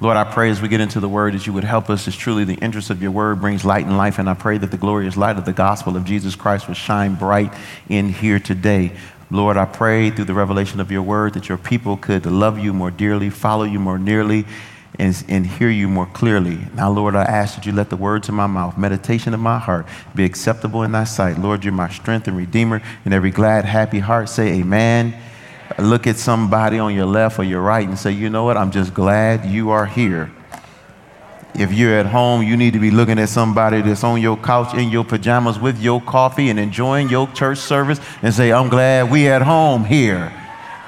Lord, I pray as we get into the word that you would help us as truly the interest of your word brings light and life. And I pray that the glorious light of the gospel of Jesus Christ will shine bright in here today. Lord, I pray through the revelation of your word that your people could love you more dearly, follow you more nearly, and, and hear you more clearly. Now, Lord, I ask that you let the words of my mouth, meditation of my heart, be acceptable in thy sight. Lord, you're my strength and redeemer, and every glad, happy heart say, Amen look at somebody on your left or your right and say, you know what, I'm just glad you are here. If you're at home, you need to be looking at somebody that's on your couch in your pajamas with your coffee and enjoying your church service and say, I'm glad we at home here.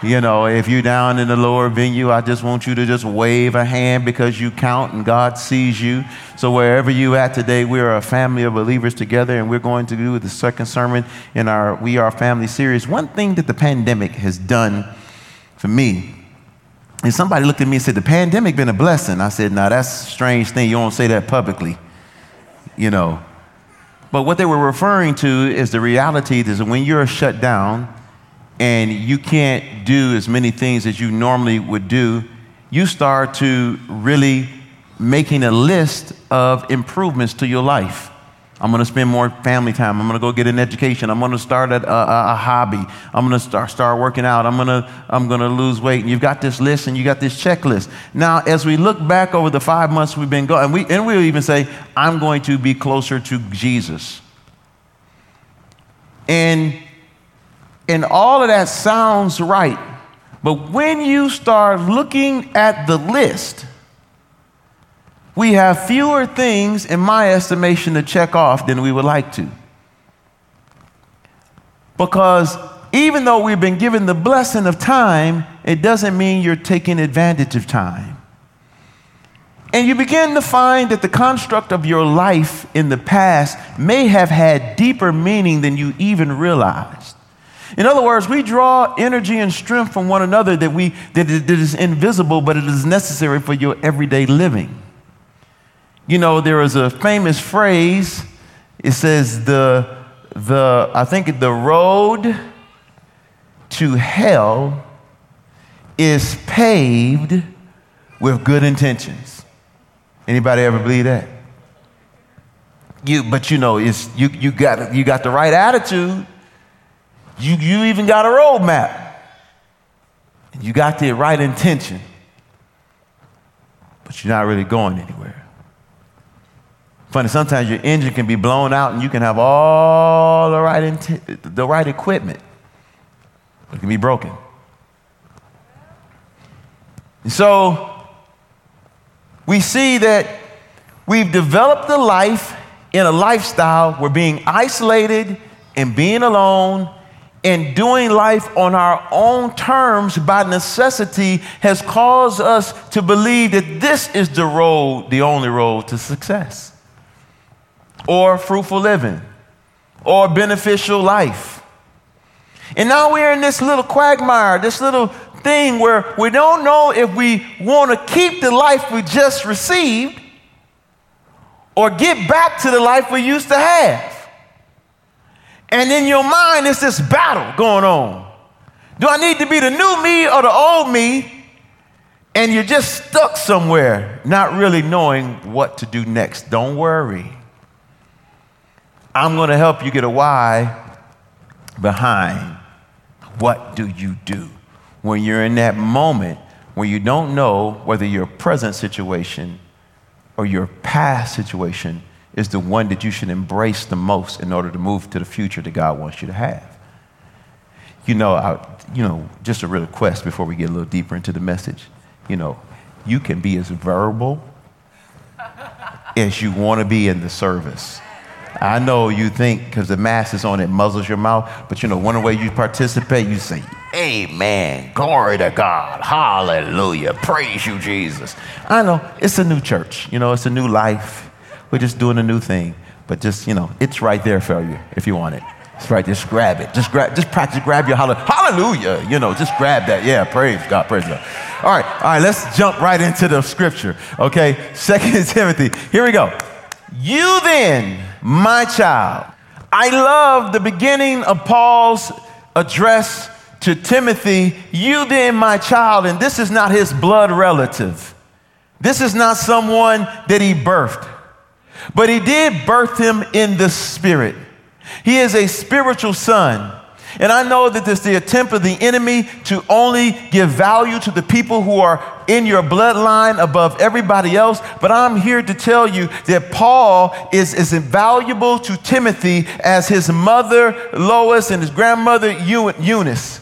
You know, if you're down in the lower venue, I just want you to just wave a hand because you count and God sees you. So wherever you at today, we are a family of believers together, and we're going to do the second sermon in our We Are Family series. One thing that the pandemic has done for me is somebody looked at me and said, "The pandemic been a blessing." I said, "Now that's a strange thing. You don't say that publicly, you know." But what they were referring to is the reality is that when you're shut down and you can't do as many things as you normally would do, you start to really making a list of improvements to your life. I'm going to spend more family time. I'm going to go get an education. I'm going to start a, a, a hobby. I'm going to start, start working out. I'm going to, I'm going to lose weight. And you've got this list and you got this checklist. Now, as we look back over the five months we've been going, and, we, and we'll even say, I'm going to be closer to Jesus. And and all of that sounds right. But when you start looking at the list, we have fewer things, in my estimation, to check off than we would like to. Because even though we've been given the blessing of time, it doesn't mean you're taking advantage of time. And you begin to find that the construct of your life in the past may have had deeper meaning than you even realized. In other words, we draw energy and strength from one another that, we, that is invisible, but it is necessary for your everyday living. You know, there is a famous phrase. It says, the, the, I think the road to hell is paved with good intentions. Anybody ever believe that? You, but you know, it's, you, you, got, you got the right attitude you, you even got a roadmap. You got the right intention, but you're not really going anywhere. Funny, sometimes your engine can be blown out and you can have all the right, inti- the right equipment, but it can be broken. And so we see that we've developed a life in a lifestyle where being isolated and being alone and doing life on our own terms by necessity has caused us to believe that this is the road, the only road to success, or fruitful living, or beneficial life. And now we're in this little quagmire, this little thing where we don't know if we want to keep the life we just received or get back to the life we used to have. And in your mind, it's this battle going on. Do I need to be the new me or the old me? And you're just stuck somewhere, not really knowing what to do next. Don't worry. I'm going to help you get a why behind what do you do when you're in that moment where you don't know whether your present situation or your past situation is the one that you should embrace the most in order to move to the future that God wants you to have. You know, I, you know, just a real request before we get a little deeper into the message. You know, you can be as verbal as you want to be in the service. I know you think because the mask is on, it muzzles your mouth, but you know, one way you participate, you say, Amen, glory to God, hallelujah, praise you, Jesus. I know it's a new church, you know, it's a new life We're just doing a new thing. But just, you know, it's right there for you if you want it. It's right, just grab it. Just grab, just practice, grab your hallelujah. Hallelujah. You know, just grab that. Yeah, praise God, praise God. All right, all right, let's jump right into the scripture. Okay, Second Timothy. Here we go. You then, my child. I love the beginning of Paul's address to Timothy. You then, my child, and this is not his blood relative. This is not someone that he birthed, but he did birth him in the spirit. He is a spiritual son. And I know that it's the attempt of the enemy to only give value to the people who are in your bloodline above everybody else. But I'm here to tell you that Paul is as invaluable to Timothy as his mother Lois and his grandmother Eunice.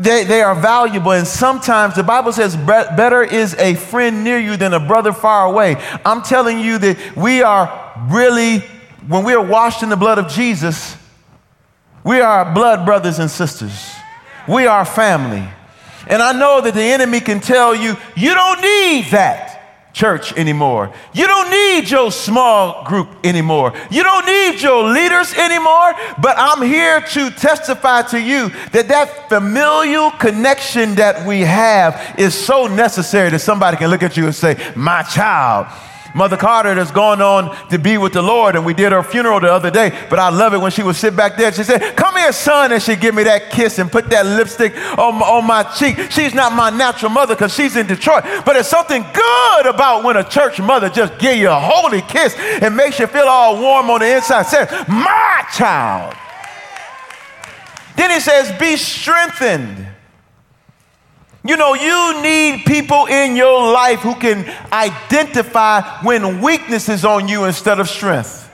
They, they are valuable, and sometimes the Bible says better is a friend near you than a brother far away. I'm telling you that we are really when we are washed in the blood of Jesus, we are blood brothers and sisters. We are family. And I know that the enemy can tell you, you don't need that church anymore. You don't need your small group anymore. You don't need your leaders anymore. But I'm here to testify to you that that familial connection that we have is so necessary that somebody can look at you and say, My child Mother Carter that's going on to be with the Lord, and we did her funeral the other day. But I love it when she would sit back there. She said, Come here, son. And she'd give me that kiss and put that lipstick on, on my cheek. She's not my natural mother because she's in Detroit. But it's something good about when a church mother just give you a holy kiss and makes you feel all warm on the inside. Says, My child. Then he says, Be strengthened you know, you need people in your life who can identify when weakness is on you instead of strength.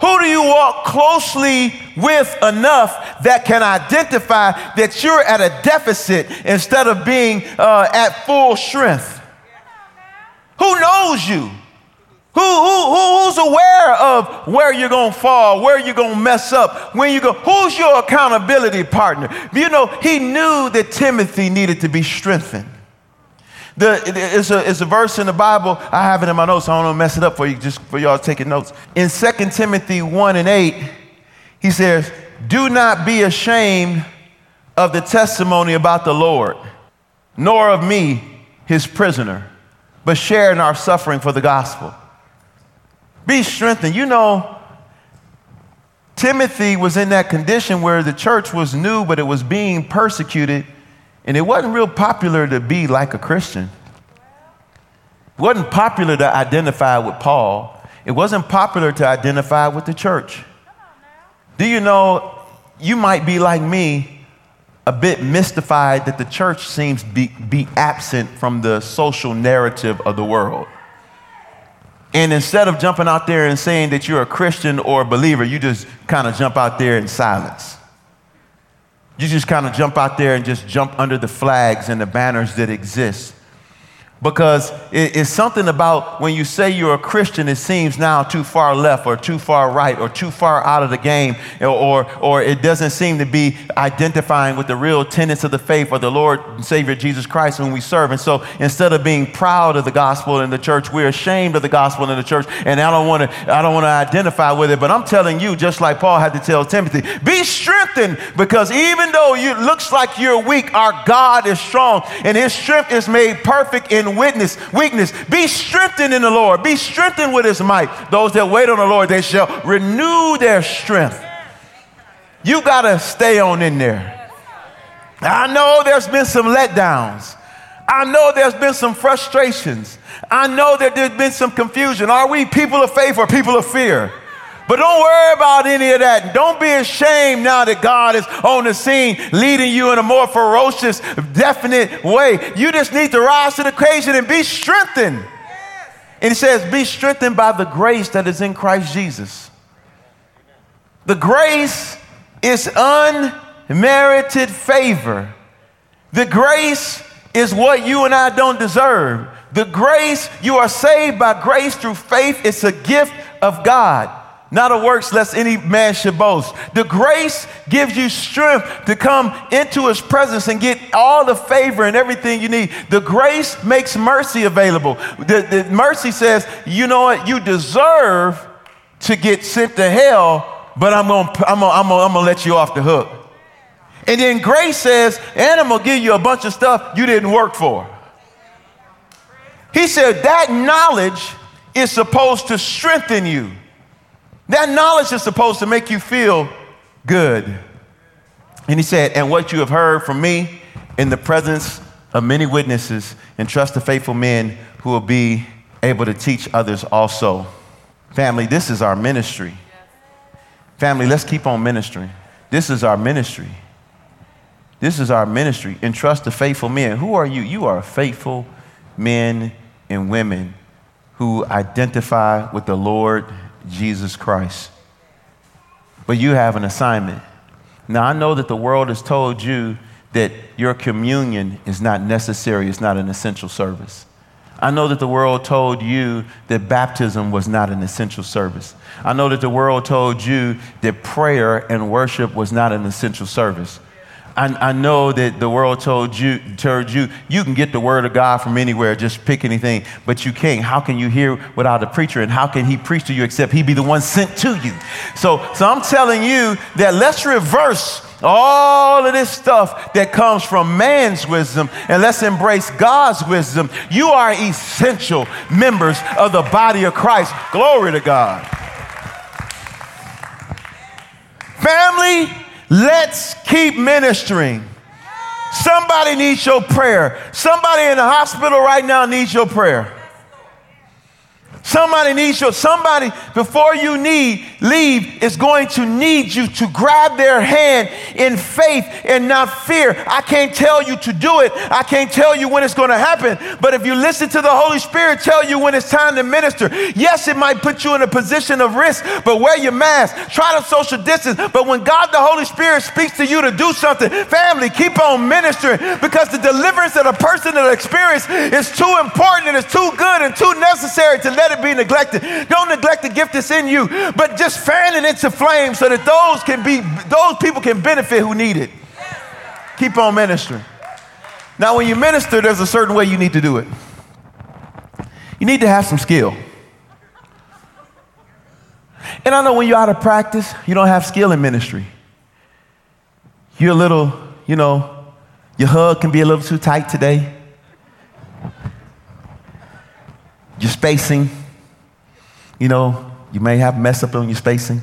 Who do you walk closely with enough that can identify that you're at a deficit instead of being uh, at full strength? Who knows you? Who, who, who's aware of where you're going to fall, where you're going to mess up, when you go? Who's your accountability partner? You know, he knew that Timothy needed to be strengthened. The, it's, a, it's a verse in the Bible. I have it in my notes. So I don't want to mess it up for you, just for y'all taking notes. In 2 Timothy 1 and 8, he says, Do not be ashamed of the testimony about the Lord, nor of me, his prisoner, but share in our suffering for the gospel. Be strengthened. You know, Timothy was in that condition where the church was new, but it was being persecuted, and it wasn't real popular to be like a Christian. It wasn't popular to identify with Paul. It wasn't popular to identify with the church. Do you know you might be like me, a bit mystified that the church seems to be, be absent from the social narrative of the world? And instead of jumping out there and saying that you're a Christian or a believer, you just kind of jump out there in silence. You just kind of jump out there and just jump under the flags and the banners that exist because it's something about when you say you're a Christian, it seems now too far left or too far right or too far out of the game, or, or it doesn't seem to be identifying with the real tenets of the faith or the Lord and Savior Jesus Christ whom we serve. And so instead of being proud of the gospel in the church, we're ashamed of the gospel in the church. And I don't want to I don't want to identify with it, but I'm telling you, just like Paul had to tell Timothy, be strengthened because even though it looks like you're weak, our God is strong and his strength is made perfect in witness, weakness. Be strengthened in the Lord. Be strengthened with his might. Those that wait on the Lord, they shall renew their strength. You got to stay on in there. I know there's been some letdowns. I know there's been some frustrations. I know that there's been some confusion. Are we people of faith or people of fear? But don't worry about any of that. Don't be ashamed now that God is on the scene leading you in a more ferocious, definite way. You just need to rise to the occasion and be strengthened. And he says, Be strengthened by the grace that is in Christ Jesus. The grace is unmerited favor. The grace is what you and I don't deserve. The grace, you are saved by grace through faith. It's a gift of God not of works, lest any man should boast. The grace gives you strength to come into his presence and get all the favor and everything you need. The grace makes mercy available. The, the mercy says, you know what, you deserve to get sent to hell, but I'm gonna, I'm gonna, I'm gonna, I'm gonna let you off the hook. And then grace says, and I'm gonna give you a bunch of stuff you didn't work for. He said that knowledge is supposed to strengthen you. That knowledge is supposed to make you feel good. And he said, And what you have heard from me in the presence of many witnesses, and trust the faithful men who will be able to teach others also. Family, this is our ministry. Family, let's keep on ministering. This is our ministry. This is our ministry. And trust the faithful men. Who are you? You are faithful men and women who identify with the Lord Jesus Christ. But you have an assignment. Now, I know that the world has told you that your communion is not necessary, it's not an essential service. I know that the world told you that baptism was not an essential service. I know that the world told you that prayer and worship was not an essential service. I, I, know that the world told you, told you, you can get the word of God from anywhere, just pick anything, but you can't. How can you hear without a preacher? And how can he preach to you except he be the one sent to you? So, so I'm telling you that let's reverse all of this stuff that comes from man's wisdom and let's embrace God's wisdom. You are essential members of the body of Christ. Glory to God. Family, Let's keep ministering. Somebody needs your prayer. Somebody in the hospital right now needs your prayer. Somebody needs you. Somebody before you need leave is going to need you to grab their hand in faith and not fear. I can't tell you to do it. I can't tell you when it's going to happen. But if you listen to the Holy Spirit tell you when it's time to minister, yes, it might put you in a position of risk, but wear your mask. Try to social distance. But when God the Holy Spirit speaks to you to do something, family, keep on ministering because the deliverance that a person will experience is too important and it's too good and too necessary to let it be neglected. Don't neglect the gift that's in you, but just fan it into flame so that those can be those people can benefit who need it. Keep on ministering. Now, when you minister, there's a certain way you need to do it. You need to have some skill. And I know when you're out of practice, you don't have skill in ministry. You're a little, you know, your hug can be a little too tight today. Your spacing you know, you may have mess up on your spacing.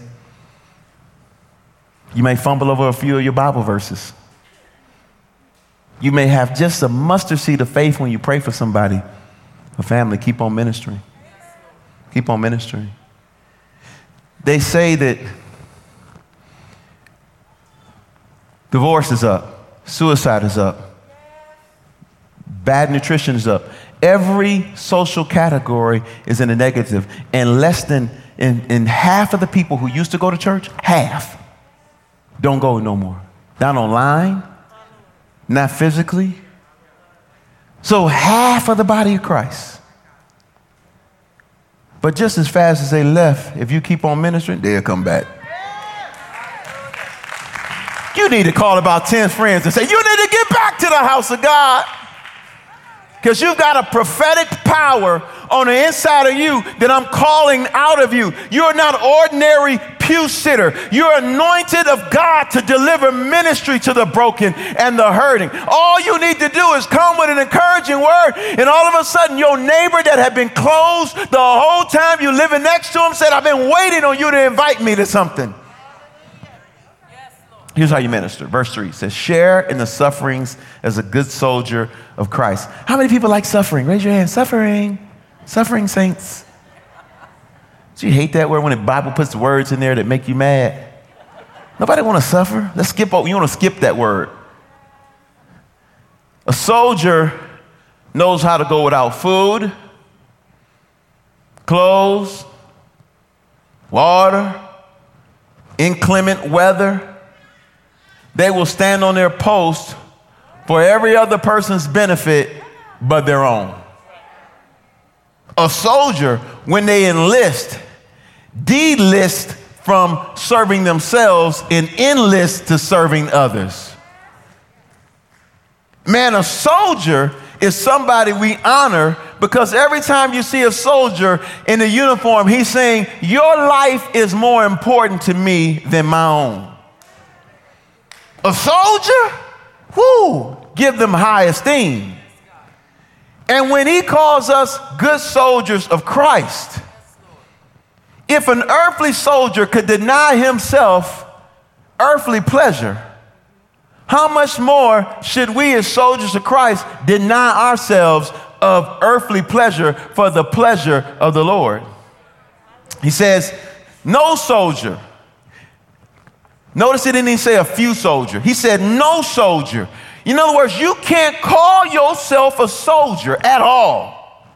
You may fumble over a few of your Bible verses. You may have just a mustard seed of faith when you pray for somebody. A family, keep on ministering. Keep on ministering. They say that divorce is up, suicide is up, bad nutrition is up. Every social category is in the negative, and less than in, in half of the people who used to go to church, half don't go no more. Not online, not physically. So half of the body of Christ. But just as fast as they left, if you keep on ministering, they'll come back. You need to call about 10 friends and say, You need to get back to the house of God. Because you've got a prophetic power on the inside of you that I'm calling out of you. You're not ordinary pew sitter. You're anointed of God to deliver ministry to the broken and the hurting. All you need to do is come with an encouraging word, and all of a sudden, your neighbor that had been closed the whole time you living next to him said, I've been waiting on you to invite me to something. Here's how you minister. Verse 3 says, Share in the sufferings as a good soldier of Christ. How many people like suffering? Raise your hand. Suffering. Suffering, saints. Do you hate that word when the Bible puts words in there that make you mad? Nobody want to suffer. Let's skip over. You want to skip that word. A soldier knows how to go without food, clothes, water, inclement weather they will stand on their post for every other person's benefit but their own. A soldier, when they enlist, delist from serving themselves and enlist to serving others. Man, a soldier is somebody we honor because every time you see a soldier in a uniform, he's saying, Your life is more important to me than my own. A soldier? Whoo, give them high esteem. And when he calls us good soldiers of Christ, if an earthly soldier could deny himself earthly pleasure, how much more should we, as soldiers of Christ, deny ourselves of earthly pleasure for the pleasure of the Lord? He says, No soldier. Notice it didn't even say a few soldier. He said, No soldier. In other words, you can't call yourself a soldier at all.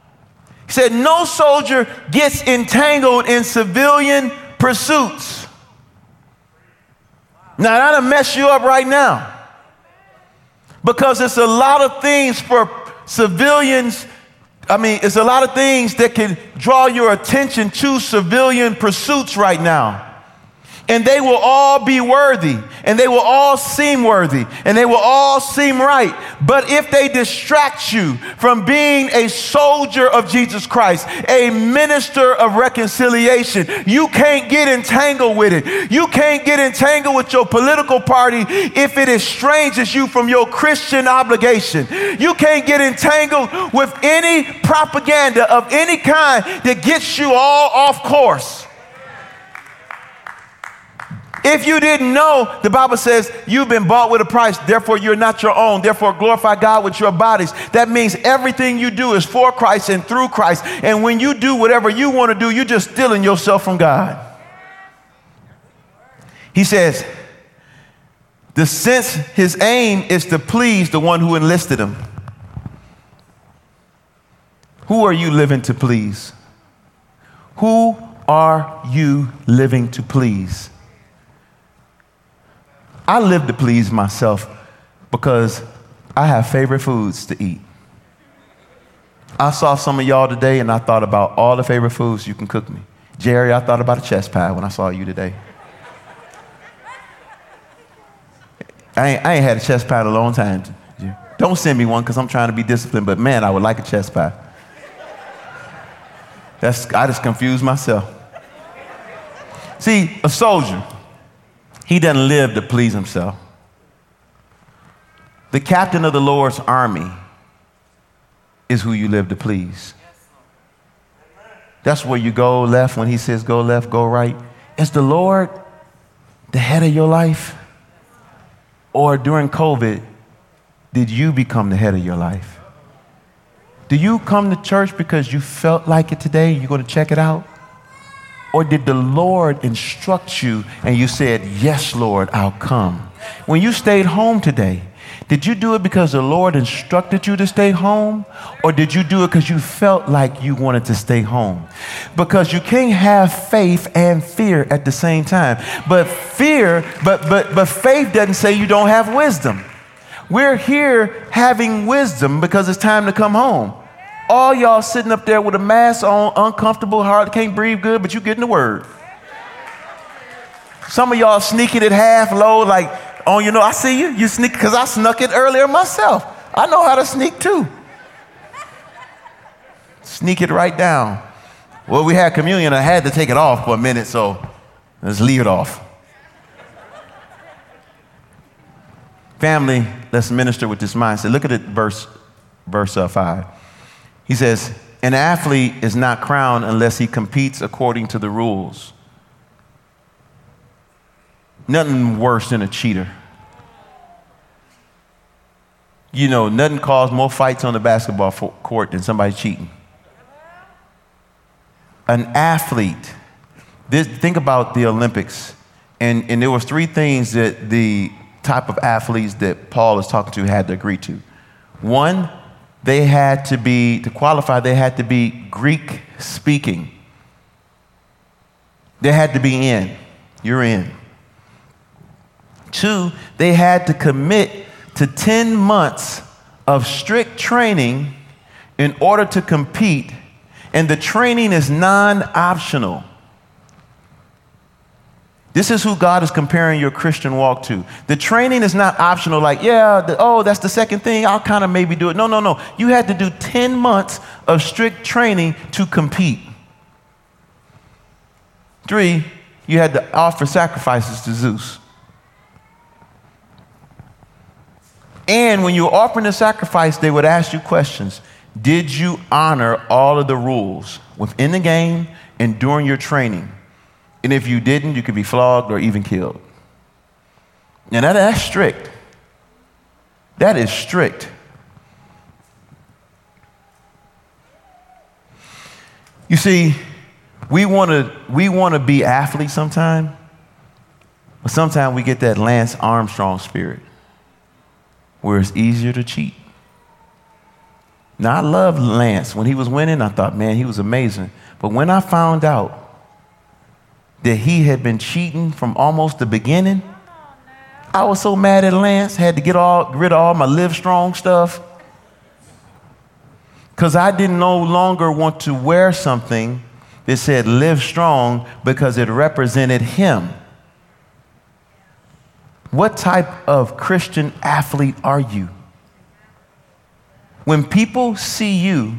He said, No soldier gets entangled in civilian pursuits. Now, that'll mess you up right now. Because it's a lot of things for civilians. I mean, it's a lot of things that can draw your attention to civilian pursuits right now and they will all be worthy, and they will all seem worthy, and they will all seem right. But if they distract you from being a soldier of Jesus Christ, a minister of reconciliation, you can't get entangled with it. You can't get entangled with your political party if it estranges you from your Christian obligation. You can't get entangled with any propaganda of any kind that gets you all off course. If you didn't know, the Bible says you've been bought with a price, therefore you're not your own. Therefore, glorify God with your bodies. That means everything you do is for Christ and through Christ. And when you do whatever you want to do, you're just stealing yourself from God. He says, the sense, his aim is to please the one who enlisted him. Who are you living to please? Who are you living to please? I live to please myself because I have favorite foods to eat. I saw some of y'all today and I thought about all the favorite foods you can cook me. Jerry, I thought about a chess pie when I saw you today. I ain't, I ain't had a chess pie in a long time. Don't send me one because I'm trying to be disciplined, but man, I would like a chess pie. That's, I just confused myself. See, a soldier, he doesn't live to please himself. The captain of the Lord's army is who you live to please. That's where you go left when he says go left, go right. Is the Lord the head of your life? Or during COVID, did you become the head of your life? Do you come to church because you felt like it today? You're going to check it out? Or did the Lord instruct you and you said, Yes, Lord, I'll come? When you stayed home today, did you do it because the Lord instructed you to stay home? Or did you do it because you felt like you wanted to stay home? Because you can't have faith and fear at the same time. But fear, but but but faith doesn't say you don't have wisdom. We're here having wisdom because it's time to come home. All y'all sitting up there with a mask on, uncomfortable, hard, can't breathe good, but you getting the word. Some of y'all sneaking it half low, like, oh, you know, I see you. You sneak, because I snuck it earlier myself. I know how to sneak too. Sneak it right down. Well, we had communion. I had to take it off for a minute, so let's leave it off. Family, let's minister with this mindset. Look at it, verse, verse uh, 5. He says, An athlete is not crowned unless he competes according to the rules. Nothing worse than a cheater. You know, nothing causes more fights on the basketball court than somebody cheating. An athlete, this, think about the Olympics. And, and there was three things that the type of athletes that Paul is talking to had to agree to. One, they had to be, to qualify, they had to be Greek speaking. They had to be in. You're in. Two, they had to commit to 10 months of strict training in order to compete, and the training is non optional. This is who God is comparing your Christian walk to. The training is not optional, like, yeah, the, oh, that's the second thing. I'll kind of maybe do it. No, no, no. You had to do 10 months of strict training to compete. Three, you had to offer sacrifices to Zeus. And when you were offering the sacrifice, they would ask you questions. Did you honor all of the rules within the game and during your training? And if you didn't, you could be flogged or even killed. And that, that's strict. That is strict. You see, we want to we want to be athletes sometimes, but sometimes we get that Lance Armstrong spirit, where it's easier to cheat. Now I love Lance. When he was winning, I thought, man, he was amazing. But when I found out that he had been cheating from almost the beginning. I was so mad at Lance, had to get all, rid of all my Livestrong stuff. Because I didn't no longer want to wear something that said Livestrong because it represented him. What type of Christian athlete are you? When people see you,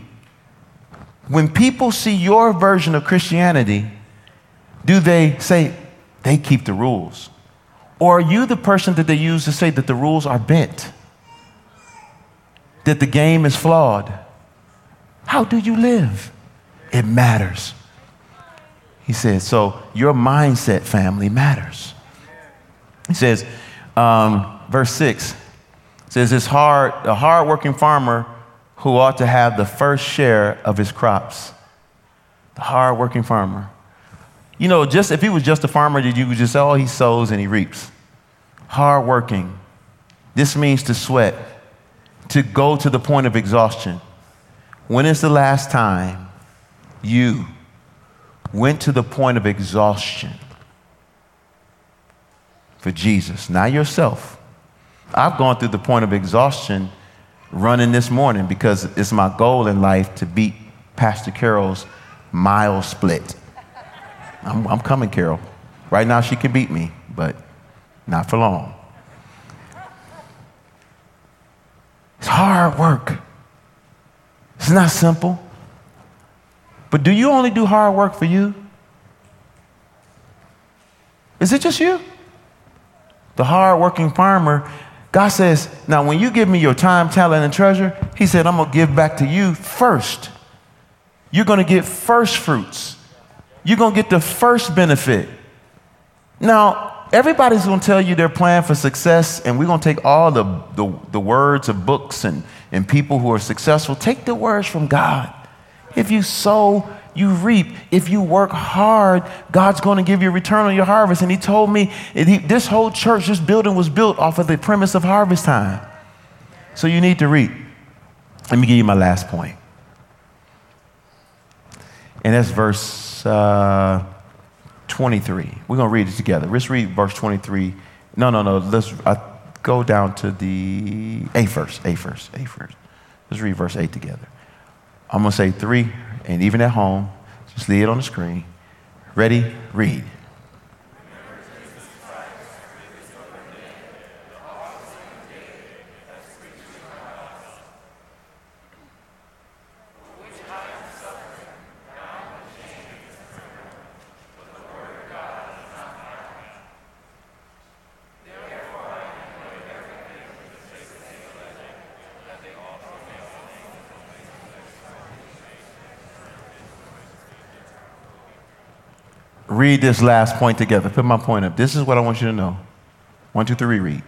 when people see your version of Christianity, do they say they keep the rules? Or are you the person that they use to say that the rules are bent? That the game is flawed? How do you live? It matters. He says, so your mindset, family, matters. He says, um, verse 6 says, it's hard, a hardworking farmer who ought to have the first share of his crops. The hardworking farmer. You know, just if he was just a farmer, did you just say, oh, he sows and he reaps. Hard working. This means to sweat, to go to the point of exhaustion. When is the last time you went to the point of exhaustion for Jesus, not yourself? I've gone through the point of exhaustion running this morning because it's my goal in life to beat Pastor Carroll's mile split. I'm, I'm coming, Carol. Right now, she can beat me, but not for long. It's hard work. It's not simple. But do you only do hard work for you? Is it just you? The hard-working farmer, God says, now when you give me your time, talent, and treasure, He said, I'm going to give back to you first. You're going to get first fruits you're going to get the first benefit. Now, everybody's going to tell you their plan for success, and we're going to take all the, the, the, words of books and, and people who are successful. Take the words from God. If you sow, you reap. If you work hard, God's going to give you a return on your harvest. And He told me he, this whole church, this building was built off of the premise of harvest time. So you need to reap. Let me give you my last point. And that's verse uh, 23. We're going to read it together. Let's read verse 23. No, no, no. Let's uh, go down to the A first. A first. A first. Let's read verse 8 together. I'm going to say three, and even at home, just leave it on the screen. Ready? Read. Read this last point together. Put my point up. This is what I want you to know. One, two, three, read.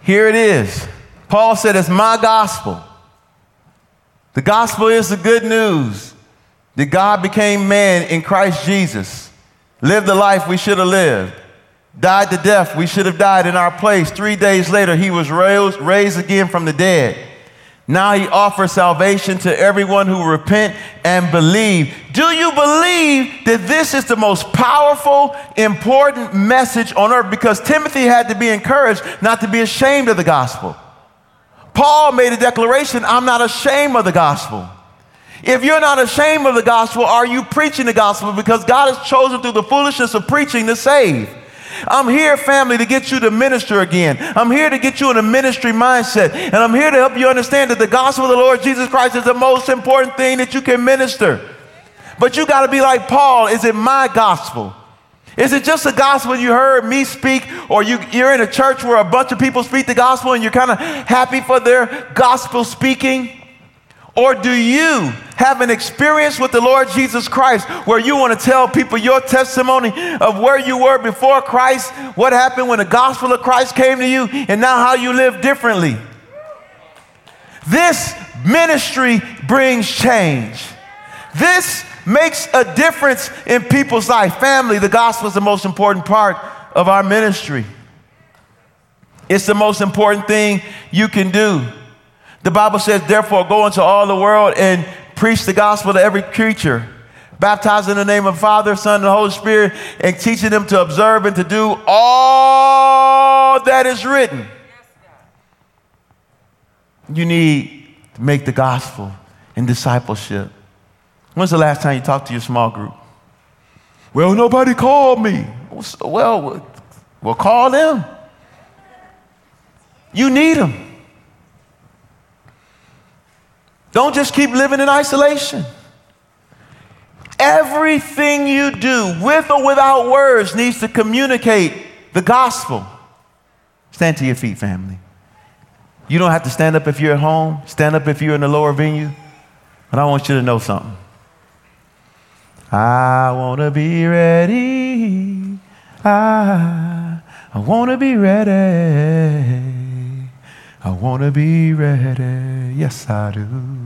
Here it is. Paul said, It's my gospel. The gospel is the good news that God became man in Christ Jesus, lived the life we should have lived, died the death we should have died in our place. Three days later, he was raised, raised again from the dead. Now he offers salvation to everyone who repent and believe. Do you believe that this is the most powerful, important message on earth? Because Timothy had to be encouraged not to be ashamed of the gospel. Paul made a declaration I'm not ashamed of the gospel. If you're not ashamed of the gospel, are you preaching the gospel? Because God has chosen through the foolishness of preaching to save. I'm here, family, to get you to minister again. I'm here to get you in a ministry mindset. And I'm here to help you understand that the gospel of the Lord Jesus Christ is the most important thing that you can minister. But you got to be like Paul. Is it my gospel? Is it just the gospel you heard me speak, or you, you're in a church where a bunch of people speak the gospel and you're kind of happy for their gospel speaking? Or do you have an experience with the Lord Jesus Christ where you want to tell people your testimony of where you were before Christ, what happened when the gospel of Christ came to you, and now how you live differently? This ministry brings change. This makes a difference in people's life. Family, the gospel is the most important part of our ministry. It's the most important thing you can do. The Bible says, therefore, go into all the world and preach the gospel to every creature, baptizing in the name of Father, Son, and Holy Spirit, and teaching them to observe and to do all that is written. You need to make the gospel and discipleship. When's the last time you talked to your small group? Well, nobody called me. Well, well, call them. You need them. Don't just keep living in isolation. Everything you do, with or without words, needs to communicate the gospel. Stand to your feet, family. You don't have to stand up if you're at home, stand up if you're in the lower venue. But I want you to know something. I want to be ready. I, I want to be ready. I want to be ready. Yes, I do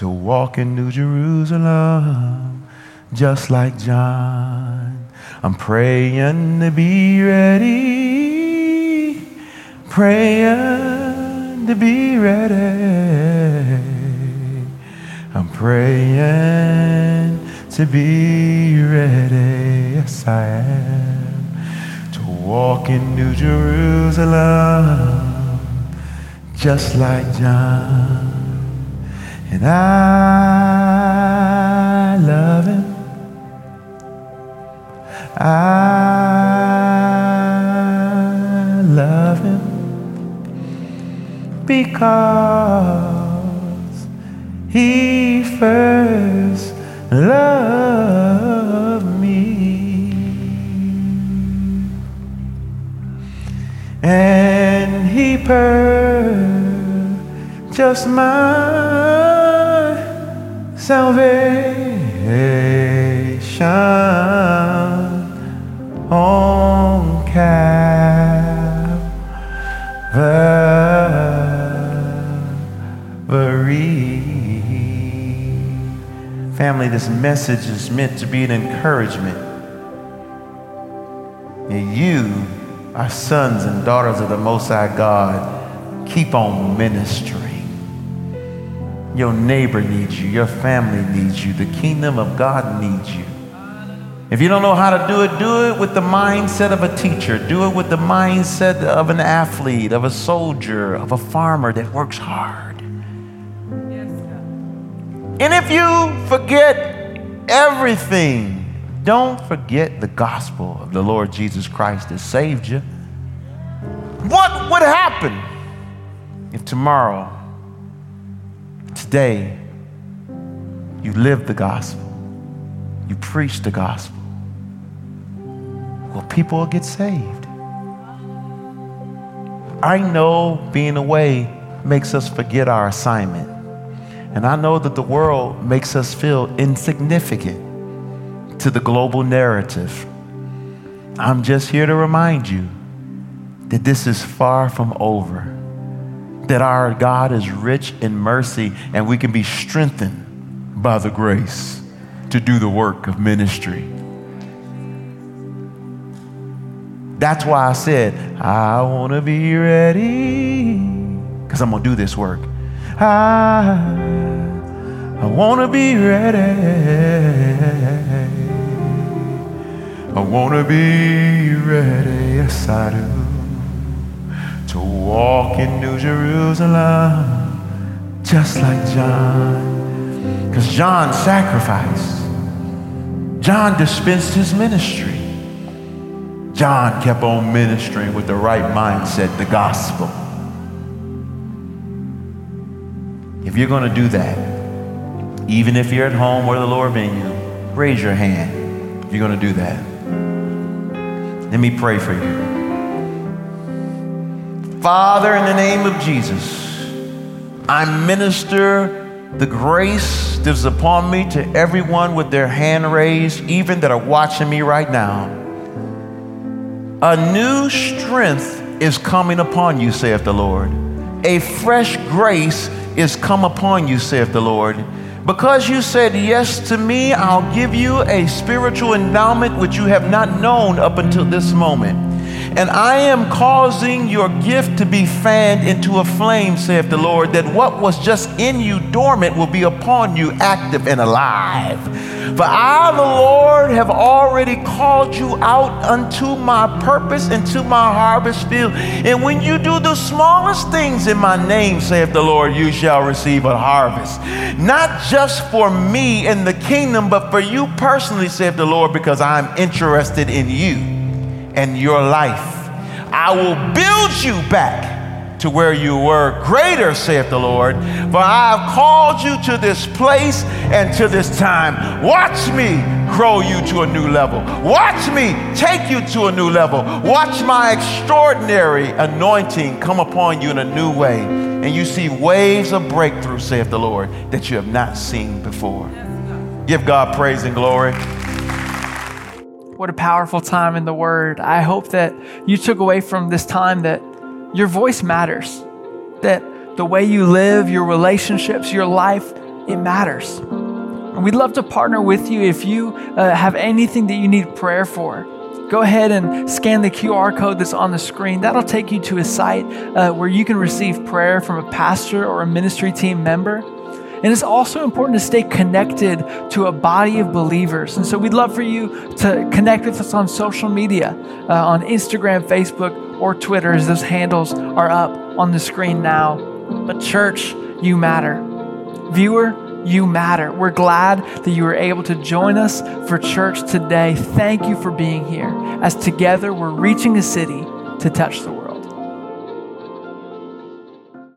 to walk in New Jerusalem just like John. I'm praying to be ready, praying to be ready. I'm praying to be ready, yes I am, to walk in New Jerusalem just like John. And I love him. I love him because he first loved me. And he purchased my salvation on Calvary. Family, this message is meant to be an encouragement. And you are sons and daughters of the Most High God. Keep on ministering. Your neighbor needs you. Your family needs you. The kingdom of God needs you. If you don't know how to do it, do it with the mindset of a teacher. Do it with the mindset of an athlete, of a soldier, of a farmer that works hard. and if you forget everything, don't forget the gospel of the Lord Jesus Christ that saved you. What would happen if tomorrow Today, you live the gospel, you preach the gospel. Well, people will get saved. I know being away makes us forget our assignment. And I know that the world makes us feel insignificant to the global narrative. I'm just here to remind you that this is far from over that our God is rich in mercy and we can be strengthened by the grace to do the work of ministry. That's why I said, I want to be ready because I'm going to do this work. I, I want to be ready. I want to be ready. Yes, I do to walk in New Jerusalem just like John. Because John sacrificed. John dispensed his ministry. John kept on ministering with the right mindset, the gospel. If you're going to do that, even if you're at home or the Lord you, raise your hand if you're going to do that. Let me pray for you. Father, in the name of Jesus, I minister the grace that is upon me to everyone with their hand raised, even that are watching me right now. A new strength is coming upon you, saith the Lord. A fresh grace is come upon you, saith the Lord. Because you said yes to me, I'll give you a spiritual endowment which you have not known up until this moment. And I am causing your gift to be fanned into a flame, saith the Lord, that what was just in you dormant will be upon you active and alive. For I, the Lord, have already called you out unto my purpose, into my harvest field. And when you do the smallest things in my name, saith the Lord, you shall receive a harvest. Not just for me in the kingdom, but for you personally, saith the Lord, because I'm interested in you and your life. I will build you back to where you were. Greater, saith the Lord, for I have called you to this place and to this time. Watch me grow you to a new level. Watch me take you to a new level. Watch my extraordinary anointing come upon you in a new way. And you see waves of breakthrough, saith the Lord, that you have not seen before. Give God praise and glory. What a powerful time in the Word. I hope that you took away from this time that your voice matters, that the way you live, your relationships, your life, it matters. And we'd love to partner with you if you uh, have anything that you need prayer for. Go ahead and scan the QR code that's on the screen. That'll take you to a site uh, where you can receive prayer from a pastor or a ministry team member. And it's also important to stay connected to a body of believers. And so we'd love for you to connect with us on social media, uh, on Instagram, Facebook, or Twitter, as those handles are up on the screen now. But, church, you matter. Viewer, you matter. We're glad that you were able to join us for church today. Thank you for being here. As together we're reaching a city to touch the world.